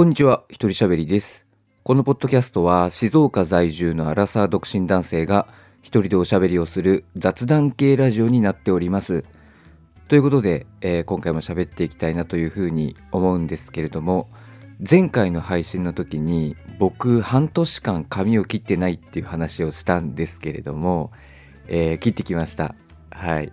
こんにちは、一人喋りです。このポッドキャストは静岡在住のアラサー独身男性が一人でおしゃべりをする雑談系ラジオになっております。ということで、えー今回も喋っていきたいなというふうに思うんですけれども、前回の配信の時に僕半年間髪を切ってないっていう話をしたんですけれども、えー切ってきました。はい。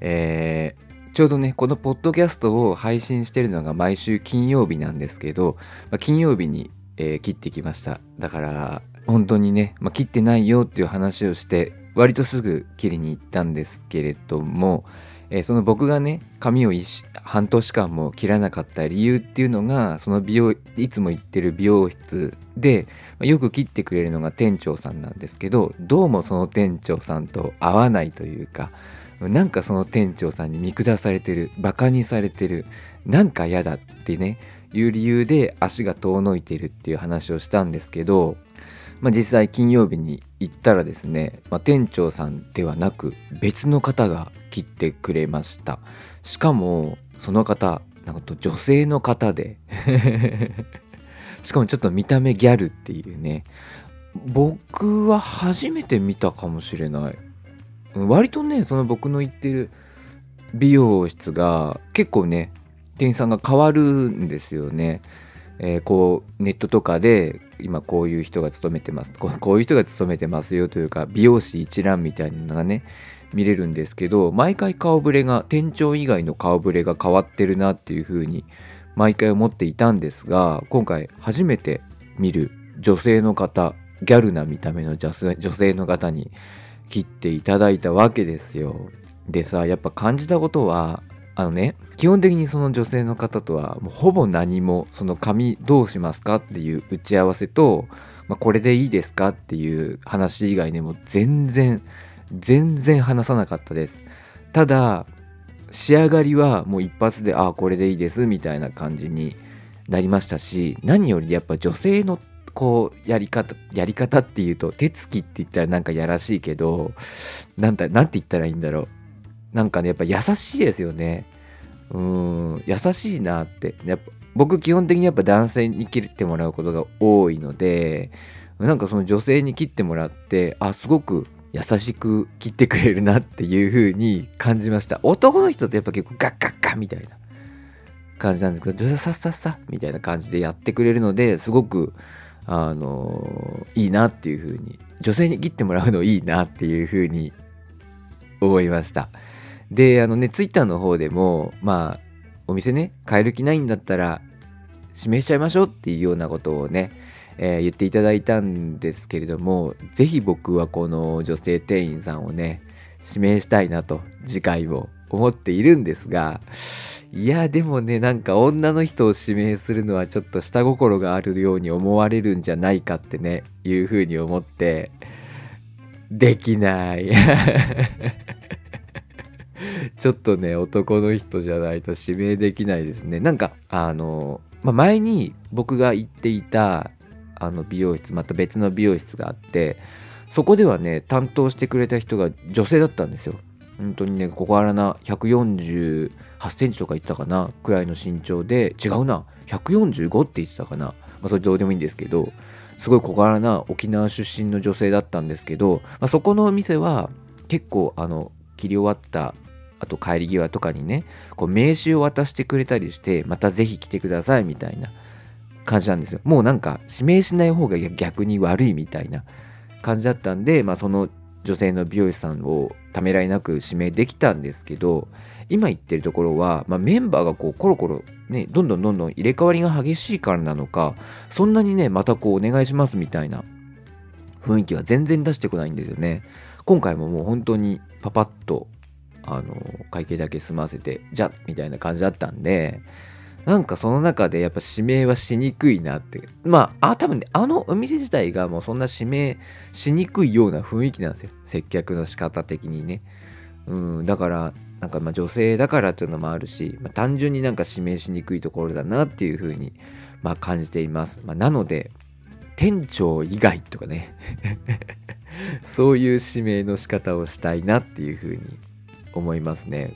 えーちょうどね、このポッドキャストを配信してるのが毎週金曜日なんですけど、まあ金曜日に、えー切ってきました。だから、本当にね、まあ、切ってないよっていう話をして、割とすぐ切りに行ったんですけれども、えーその僕がね、髪を半年間も切らなかった理由っていうのが、その美容、いつも行ってる美容室で、まあよく切ってくれるのが店長さんなんですけど、どうもその店長さんと合わないというか、なんかその店長さんに見下されてるバカにされてるなんか嫌だってねいう理由で足が遠のいてるっていう話をしたんですけど、まあ、実際金曜日に行ったらですね、まあ、店長さんではなく別の方が切ってくれました。しかもその方なんと女性の方で。しかもちょっと見た目ギャルっていうね。僕は初めて見たかもしれない。割とねその僕の行ってる美容室が結構ね店員さんが変わるんですよね。えーこうネットとかで今こういう人が勤めてますこういう人が勤めてますよというか美容師一覧みたいなのがね見れるんですけど毎回顔ぶれが店長以外の顔ぶれが変わってるなっていう風に毎回思っていたんですが今回初めて見る女性の方ギャルな見た目の女性の方に切っていただいたわけですよ。でさやっぱ感じたことはあのね基本的にその女性の方とはもうほぼ何もその髪どうしますかっていう打ち合わせと、まあ、これでいいですかっていう話以外でも全然全然話さなかったです。ただ仕上がりはもう一発でああこれでいいですみたいな感じになりましたし何よりやっぱ女性のこうやり方やり方っていうと手つきって言ったらなんかやらしいけどなんだなんて言ったらいいんだろう。なんかねやっぱ優しいですよね。うん優しいなって。やっぱ僕基本的にやっぱ男性に切ってもらうことが多いのでなんかその女性に切ってもらってあすごく優しく切ってくれるなっていう風に感じました。男の人ってやっぱ結構ガッガッガッみたいな。感じなんですけど女性さっさっさみたいな感じでやってくれるのですごくあのいいなっていう風に女性に切ってもらうのいいなっていう風に思いました。であのねツイッターの方でもまあお店ね変える気ないんだったら指名しちゃいましょうっていうようなことをね、えー言っていただいたんですけれどもぜひ僕はこの女性店員さんをね指名したいなと次回を思っているんですがいやでもねなんか女の人を指名するのはちょっと下心があるように思われるんじゃないかってねいうふうに思ってできない。ちょっとね男の人じゃないと指名できないですね。なんかあの、まあ、前に僕が行っていたあの美容室また別の美容室があってそこではね担当してくれた人が女性だったんですよ。本当にね小柄な148センチとか言ったかなくらいの身長で違うな145って言ってたかな、まあ、それどうでもいいんですけどすごい小柄な沖縄出身の女性だったんですけど、まあ、そこのお店は結構あの切り終わったあと帰り際とかにねこう名刺を渡してくれたりしてまたぜひ来てくださいみたいな感じなんですよ。もうなんか指名しない方が逆に悪いみたいな感じだったんで、まあ、その女性の美容師さんをためらいなく指名できたんですけど今言ってるところは、まあ、メンバーがこうコロコロねどんどんどんどん入れ替わりが激しいからなのかそんなにねまたこうお願いしますみたいな雰囲気は全然出してこないんですよね。今回ももう本当にパパッとあの会計だけ済ませてじゃみたいな感じだったんでなんかその中でやっぱ指名はしにくいなって。まああ多分ねあのお店自体がもうそんな指名しにくいような雰囲気なんですよ。接客の仕方的にね。うんだからなんかまあ女性だからっていうのもあるし、まあ、単純になんか指名しにくいところだなっていうふうにまあ感じています、まあ、なので店長以外とかね。そういう指名の仕方をしたいなっていうふうに思いますね。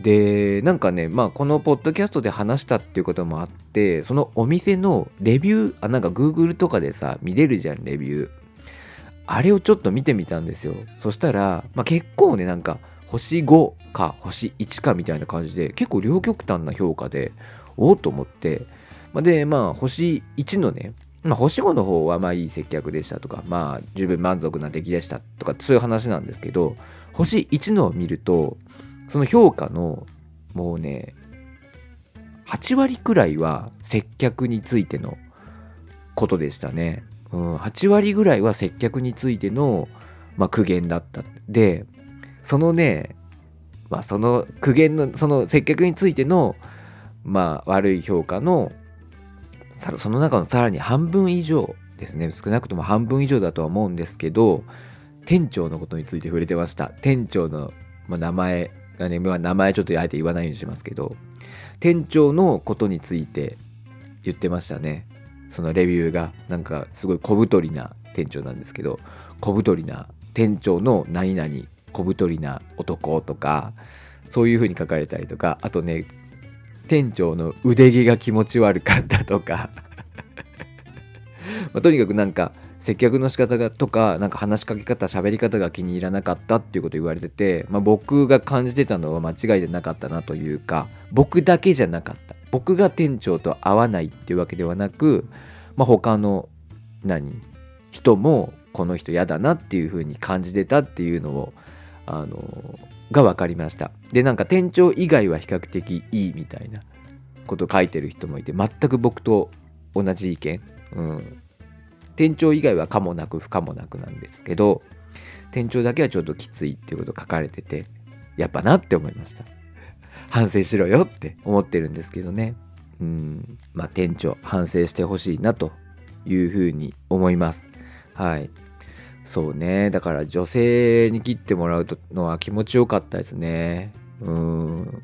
でなんかねまあこのポッドキャストで話したっていうこともあってそのお店のレビューあなんか Google とかでさ見れるじゃんレビュー。あれをちょっと見てみたんですよ。そしたら、まあ、結構ねなんか星5か星1かみたいな感じで結構両極端な評価でおおと思って、まあ、でまあ星1のねまあ、星5の方はまあいい接客でしたとか、まあ十分満足な出来でしたとかそういう話なんですけど、星1のを見ると、その評価のもうね、8割くらいは接客についてのことでしたね。うん、8割ぐらいは接客についての、まあ、苦言だった。で、そのね、まあ、その苦言の、その接客についての、まあ、悪い評価のその中のさらに半分以上ですね少なくとも半分以上だとは思うんですけど店長のことについて触れてました店長の、まあ、名前がね、名前ちょっとあえて言わないようにしますけど店長のことについて言ってましたね。そのレビューがなんかすごい小太りな店長なんですけど小太りな店長の何々小太りな男とかそういう風に書かれたりとかあとね店長の腕毛が気持ち悪かったとか。まあ、とにかくなんか接客の仕方がとかなんか話しかけ方喋り方が気に入らなかったっていうこと言われてて、まあ、僕が感じてたのは間違いじゃなかったなというか僕だけじゃなかった。僕が店長と会わないっていうわけではなく、まあ、他の何人もこの人嫌だなっていう風に感じてたっていうのをあのが分かりました。でなんか店長以外は比較的いいみたいなことを書いてる人もいて全く僕と同じ意見、うん、店長以外は可もなく不可もなくなんですけど店長だけはちょっときついっていうこと書かれててやっぱなって思いました 反省しろよって思ってるんですけどねうんまあ店長反省してほしいなというふうに思いますはいそうね。だから女性に切ってもらうのは気持ちよかったですね。うん。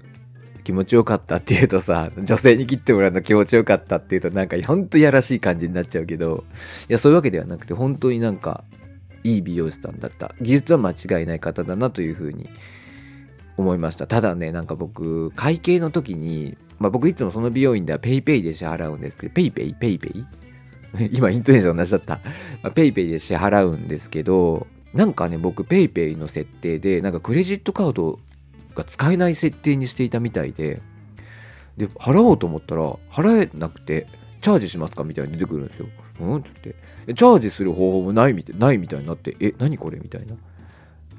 気持ちよかったっていうとさ、女性に切ってもらうの気持ちよかったっていうとなんかほんとやらしい感じになっちゃうけど、いや、そういうわけではなくて本当になんかいい美容師さんだった。技術は間違いない方だなというふうに思いました。ただね、なんか僕、会計の時に、まあ僕いつもその美容院では PayPay で支払うんですけど、PayPay?PayPay? 今イントネーション同じだった。まあ、ペイペイで支払うんですけど、なんかね、僕 PayPay の設定で、なんかクレジットカードが使えない設定にしていたみたいで、で、払おうと思ったら、払えなくて、チャージしますかみたいに出てくるんですよ。うん？って言って、チャージする方法もないみたいないみたいになって、え、何これみたいな。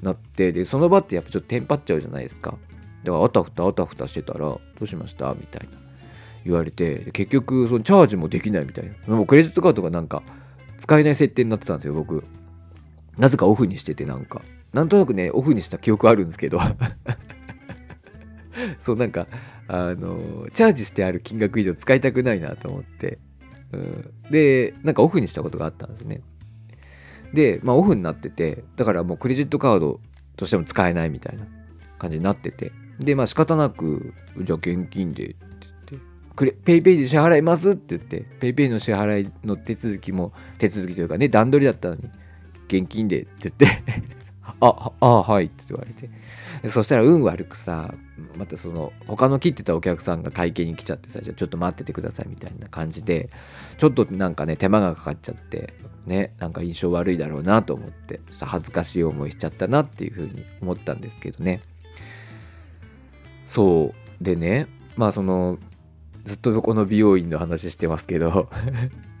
なって、で、その場ってやっぱちょっとテンパっちゃうじゃないですか。だから、あたふたあたふたしてたら、どうしましたみたいな。言われて結局そのチャージもできないみたいなもうクレジットカードがなんか使えない設定になってたんですよ僕なぜかオフにしててなんかなんとなくねオフにした記憶あるんですけど そうなんかあのチャージしてある金額以上使いたくないなと思って、うん、でなんかオフにしたことがあったんですね。でまあオフになっててだからもうクレジットカードとしても使えないみたいな感じになってて。でまあ仕方なくじゃあ現金でって言ってくれ、 PayPay で支払いますって言って、 PayPay の支払いの手続きも、手続きというかね、段取りだったのに、現金でって言って。あ、あ、はいって言われて。そしたら運悪くさ、またその、他の切ってたお客さんが会計に来ちゃってさ、じゃあちょっと待っててくださいみたいな感じで、ちょっとなんかね、手間がかかっちゃって、ね、なんか印象悪いだろうなと思って、ちょっと恥ずかしい思いしちゃったなっていうふうに思ったんですけどね。そう。でね、まあその、ずっとこの美容院の話してますけど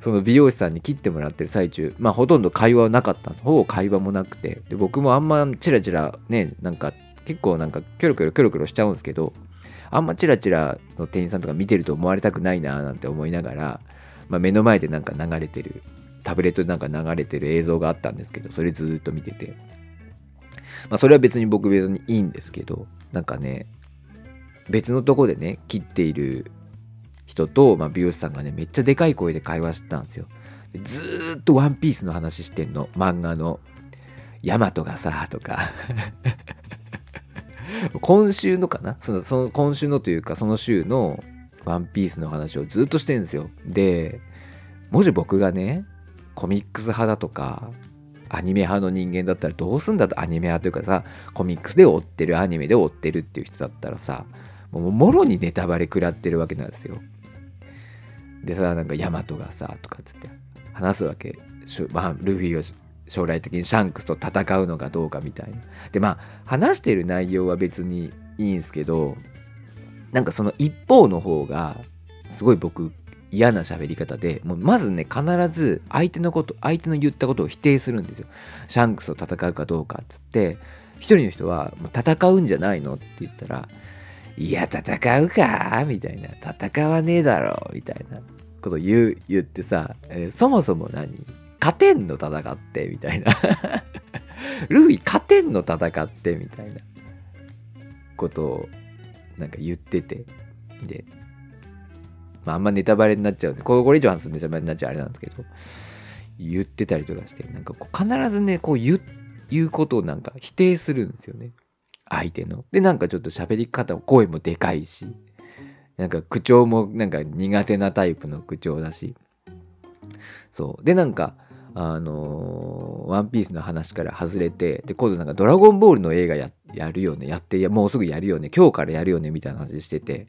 その美容師さんに切ってもらってる最中まあほとんど会話はなかった。ほぼ会話もなくて。で僕もあんまチラチラねなんか結構なんかキョロキョロキョロキョロしちゃうんですけどあんまチラチラの店員さんとか見てると思われたくないななんて思いながら、まあ、目の前でなんか流れてるタブレットでなんか流れてる映像があったんですけどそれずっと見てて。まあそれは別に僕別にいいんですけどなんかね別のとこでね切っている人と、まあ、美容師さんがね、めっちゃでかい声で会話してたんですよ。ずーっとワンピースの話してんの。漫画の。ヤマトがさ、とか 今週のかな？その、その今週のというか、その週のワンピースの話をずっとしてんですよ。で、もし僕がね、コミックス派だとか、アニメ派の人間だったらどうすんだとアニメ派というかさコミックスで追ってるアニメで追ってるっていう人だったらさもうもろにネタバレ食らってるわけなんですよでさなんかヤマトがさとかっつって話すわけまあルフィが将来的にシャンクスと戦うのかどうかみたいなでまあ話してる内容は別にいいんすけどなんかその一方の方がすごい僕嫌な喋り方でもうまずね必ず相手のこと相手の言ったことを否定するんですよシャンクスと戦うかどうかっつって一人の人は「戦うんじゃないの?」って言ったら「いや戦うか?」みたいな「戦わねえだろ」みたいなこと言う言ってさ、えー、そもそも何？勝てんの戦ってみたいな ルフィ勝てんの戦ってみたいなことをなんか言っててでまあ、あんまネタバレになっちゃうんで、これ以上話すネタバレになっちゃうあれなんですけど、言ってたりとかして、なんかこう必ずね、こう言う、言うことをなんか否定するんですよね。相手の。で、なんかちょっと喋り方、声もでかいし、なんか口調もなんか苦手なタイプの口調だし、そう。で、なんか、あのー、ワンピースの話から外れて、で、今度なんかドラゴンボールの映画やるよね、やって、もうすぐやるよね、今日からやるよね、みたいな話してて、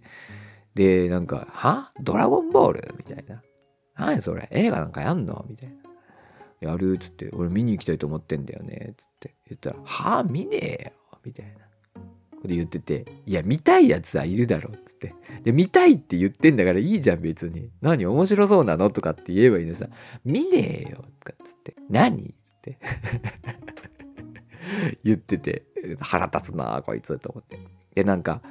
で、なんか、は？ドラゴンボール？みたいな。何それ？映画なんかやんの？みたいな。やるっつって、俺見に行きたいと思ってんだよね。つって言ったら、は？見ねえよみたいな。こと言ってて、いや、見たいやつはいるだろつって。で、見たいって言ってんだからいいじゃん、別に。何面白そうなの？とかって言えばいいのさ、見ねえよとかっつって、何？つって。言ってて、腹立つなこいつと思って。で、なんか、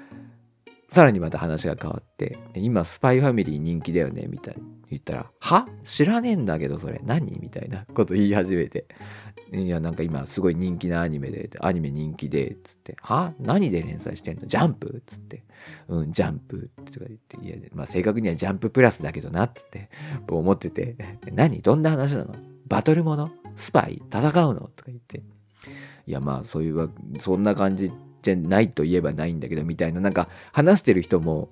さらにまた話が変わって、今スパイファミリー人気だよねみたいに言ったら、は？知らねえんだけどそれ。何？みたいなこと言い始めて。いや、なんか今すごい人気なアニメで、アニメ人気で、つって、は？何で連載してんの？ジャンプ？つって、うん、ジャンプ。とか言って、いや、まあ正確にはジャンププラスだけどなってって。思ってて、何？どんな話なの？バトルもの？スパイ？戦うの？とか言って。いや、まあそういう、そんな感じじゃないと言えばないんだけどみたいななんか話してる人も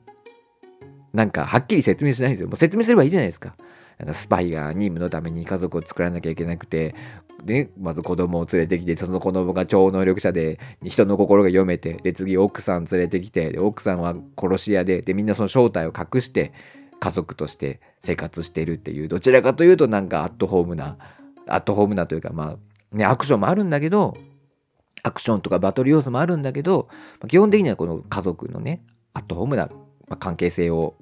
なんかはっきり説明しないんですよ。もう説明すればいいじゃないですか。なんかスパイが任務のために家族を作らなきゃいけなくてでまず子供を連れてきてその子供が超能力者で人の心が読めてで次奥さん連れてきてで奥さんは殺し屋ででみんなその正体を隠して家族として生活してるっていうどちらかというとなんかアットホームなアットホームなというかまあねアクションもあるんだけどアクションとかバトル要素もあるんだけど、基本的にはこの家族のね、アットホームな関係性を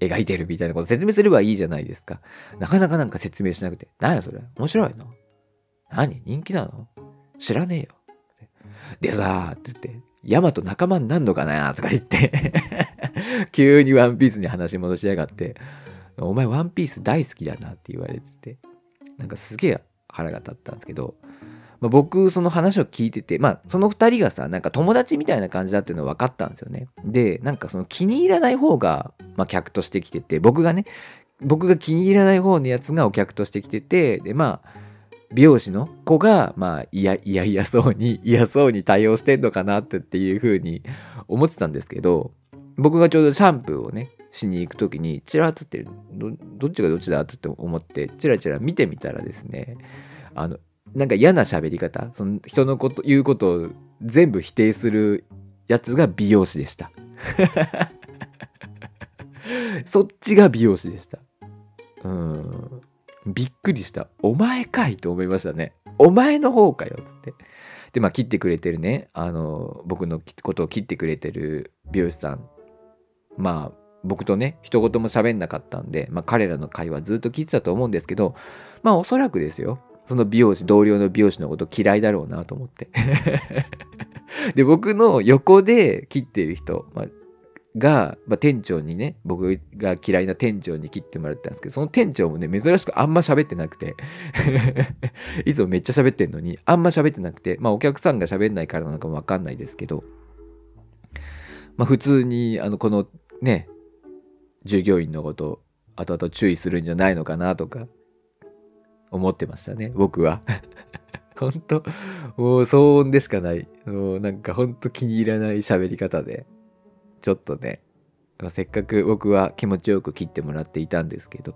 描いてるみたいなこと説明すればいいじゃないですか。なかなかなんか説明しなくて、何やそれ？面白いの？何？人気なの？知らねえよ。でさーって言って、ヤマト仲間になんのかなとか言って 急にワンピースに話戻しやがって、お前ワンピース大好きだなって言われてて、なんかすげえ腹が立ったんですけど、まあ、僕その話を聞いててまあその2人がさなんか友達みたいな感じだっていうのは分かったんですよね。でなんかその気に入らない方が、まあ、客としてきてて僕がね僕が気に入らない方のやつがお客としてきててでまあ美容師の子がまあいやいやいやそうに 嫌そうに対応してんのかなってっていう風に思ってたんですけど僕がちょうどシャンプーをねしに行く時にチラッつってどどっちがどっちだって思ってチラチラ見てみたらですねあのなんか嫌な喋り方、その人のこと、言うことを全部否定するやつが美容師でした。そっちが美容師でした。うん。びっくりした。お前かいと思いましたね。お前の方かよ、つって。で、まあ、切ってくれてるね、あの、僕のことを切ってくれてる美容師さん。まあ、僕とね、一言も喋んなかったんで、まあ、彼らの会話ずっと聞いてたと思うんですけど、まあ、おそらくですよ。その美容師、同僚の美容師のこと嫌いだろうなと思って。で、僕の横で切ってる人、まあ、が、まあ、店長にね、僕が嫌いな店長に切ってもらったんですけど、その店長もね、珍しくあんま喋ってなくて いつもめっちゃ喋ってんのに、あんま喋ってなくて、まあお客さんが喋んないからなのかもわかんないですけど、まあ普通に、あの、このね、従業員のこと、後々注意するんじゃないのかなとか、思ってましたね、僕は。本当もう騒音でしかない。もうなんか本当気に入らない喋り方で、ちょっとね、まあ、せっかく僕は気持ちよく切ってもらっていたんですけど、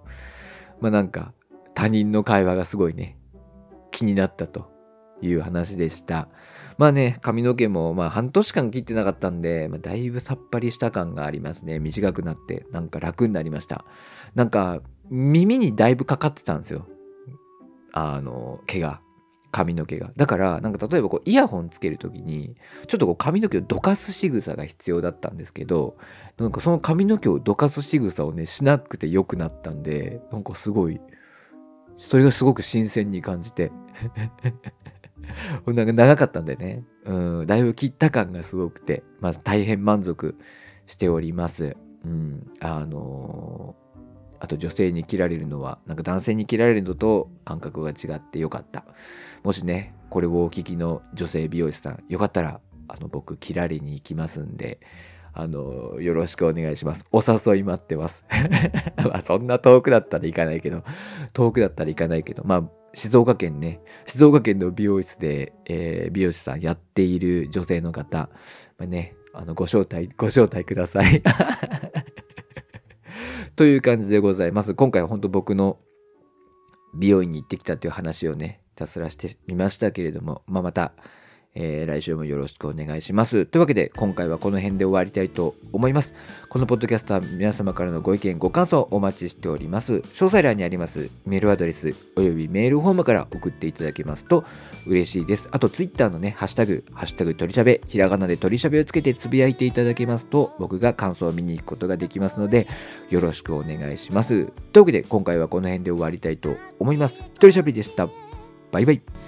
まあなんか他人の会話がすごいね、気になったという話でした。まあね髪の毛もまあ半年間切ってなかったんで、まあ、だいぶさっぱりした感がありますね。短くなってなんか楽になりました。なんか耳にだいぶかかってたんですよ。あの毛が髪の毛が。だからなんか例えばこうイヤホンつける時にちょっとこう髪の毛をどかす仕草が必要だったんですけどなんかその髪の毛をどかす仕草をねしなくてよくなったんでなんかすごいそれがすごく新鮮に感じて。なんか長かったんでね。うんだいぶ切った感がすごくてまあ大変満足しております。うんあのーと女性に切られるのはなんか男性に切られるのと感覚が違ってよかった。もしねこれをお聞きの女性美容師さんよかったらあの僕切られに行きますんであのよろしくお願いします。お誘い待ってます。まあそんな遠くだったら行かないけど遠くだったら行かないけどまあ静岡県ね静岡県の美容室で、えー、美容師さんやっている女性の方、まあ、ねあのご招待ご招待ください。という感じでございます。今回は本当僕の美容院に行ってきたという話をね、ひたすらしてみましたけれども、まあ、また、えー、来週もよろしくお願いします。というわけで今回はこの辺で終わりたいと思います。このポッドキャストは皆様からのご意見、ご感想お待ちしております。詳細欄にありますメールアドレスおよびメールフォームから送っていただけますと嬉しいです。あと Twitter のね、ハッシュタグ、ハッシュタグ鳥しゃべ、ひらがなで鳥しゃべをつけてつぶやいていただけますと僕が感想を見に行くことができますのでよろしくお願いします。というわけで今回はこの辺で終わりたいと思います。鳥しゃべりでした。バイバイ。